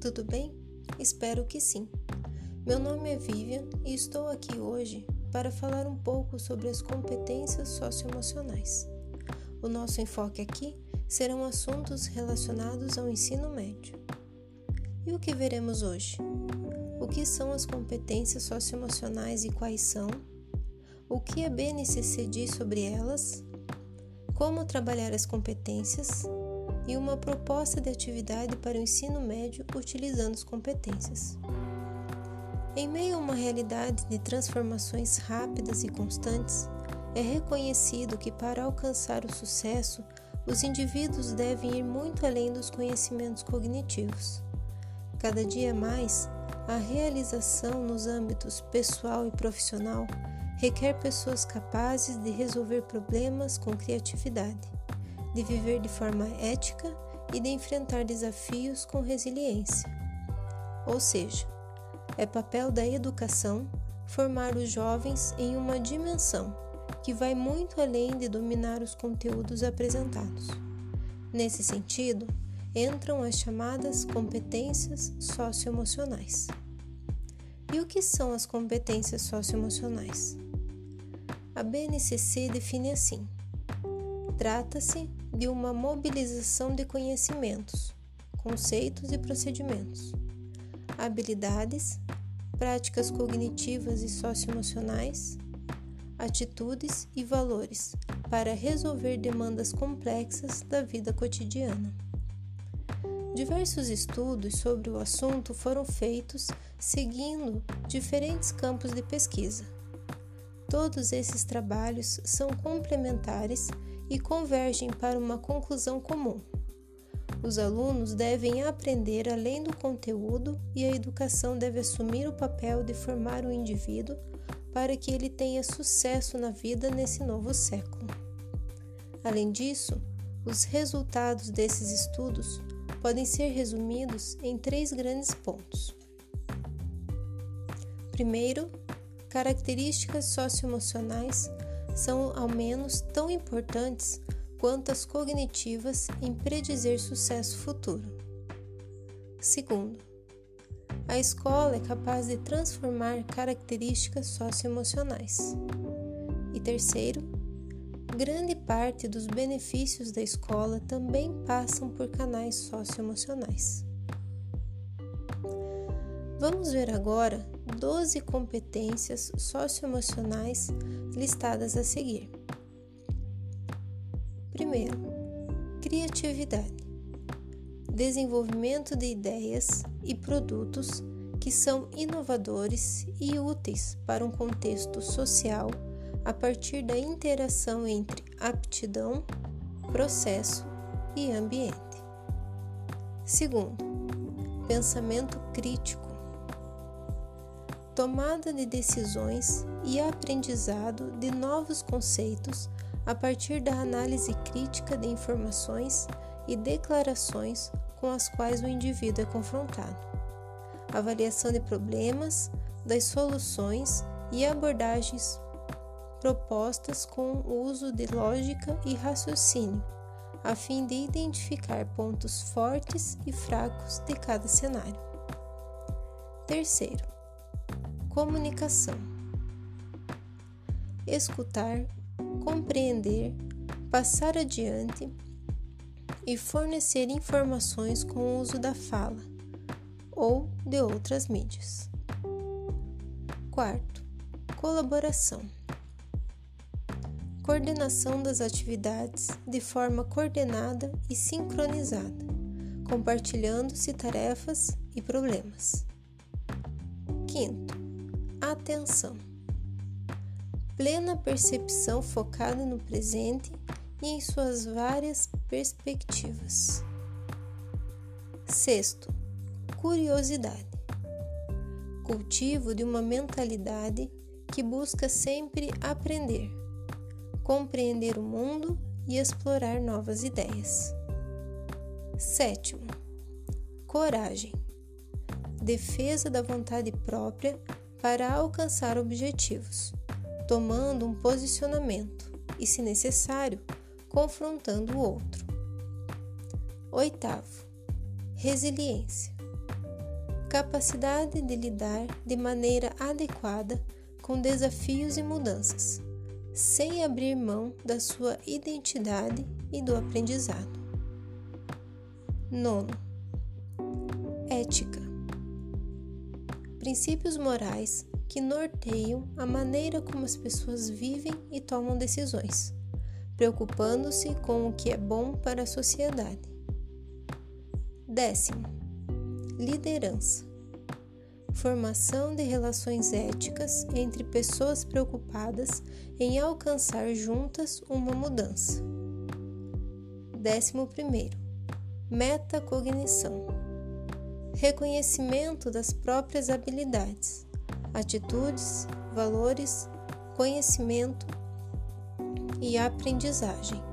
tudo bem? Espero que sim. Meu nome é Vivian e estou aqui hoje para falar um pouco sobre as competências socioemocionais. O nosso enfoque aqui serão assuntos relacionados ao ensino médio. E o que veremos hoje? O que são as competências socioemocionais e quais são? O que a BNCC diz sobre elas? Como trabalhar as competências? E uma proposta de atividade para o ensino médio utilizando as competências. Em meio a uma realidade de transformações rápidas e constantes, é reconhecido que para alcançar o sucesso, os indivíduos devem ir muito além dos conhecimentos cognitivos. Cada dia mais, a realização nos âmbitos pessoal e profissional requer pessoas capazes de resolver problemas com criatividade de viver de forma ética e de enfrentar desafios com resiliência. Ou seja, é papel da educação formar os jovens em uma dimensão que vai muito além de dominar os conteúdos apresentados. Nesse sentido, entram as chamadas competências socioemocionais. E o que são as competências socioemocionais? A BNCC define assim: Trata-se de uma mobilização de conhecimentos, conceitos e procedimentos, habilidades, práticas cognitivas e socioemocionais, atitudes e valores para resolver demandas complexas da vida cotidiana. Diversos estudos sobre o assunto foram feitos seguindo diferentes campos de pesquisa. Todos esses trabalhos são complementares e convergem para uma conclusão comum. Os alunos devem aprender além do conteúdo e a educação deve assumir o papel de formar o indivíduo para que ele tenha sucesso na vida nesse novo século. Além disso, os resultados desses estudos podem ser resumidos em três grandes pontos. Primeiro, características socioemocionais são ao menos tão importantes quanto as cognitivas em predizer sucesso futuro. Segundo, a escola é capaz de transformar características socioemocionais. E terceiro, grande parte dos benefícios da escola também passam por canais socioemocionais. Vamos ver agora 12 competências socioemocionais listadas a seguir. Primeiro, criatividade. Desenvolvimento de ideias e produtos que são inovadores e úteis para um contexto social a partir da interação entre aptidão, processo e ambiente. Segundo, pensamento crítico tomada de decisões e aprendizado de novos conceitos a partir da análise crítica de informações e declarações com as quais o indivíduo é confrontado, avaliação de problemas, das soluções e abordagens propostas com o uso de lógica e raciocínio, a fim de identificar pontos fortes e fracos de cada cenário. Terceiro, Comunicação. Escutar, compreender, passar adiante e fornecer informações com o uso da fala ou de outras mídias. Quarto, colaboração. Coordenação das atividades de forma coordenada e sincronizada, compartilhando-se tarefas e problemas. Quinto, atenção. Plena percepção focada no presente e em suas várias perspectivas. Sexto, curiosidade. Cultivo de uma mentalidade que busca sempre aprender, compreender o mundo e explorar novas ideias. Sétimo, coragem. Defesa da vontade própria para alcançar objetivos, tomando um posicionamento e, se necessário, confrontando o outro. Oitavo, resiliência. capacidade de lidar de maneira adequada com desafios e mudanças, sem abrir mão da sua identidade e do aprendizado. Nono, ética. Princípios morais que norteiam a maneira como as pessoas vivem e tomam decisões, preocupando-se com o que é bom para a sociedade. Décimo, liderança. Formação de relações éticas entre pessoas preocupadas em alcançar juntas uma mudança. Décimo primeiro, metacognição. Reconhecimento das próprias habilidades, atitudes, valores, conhecimento e aprendizagem.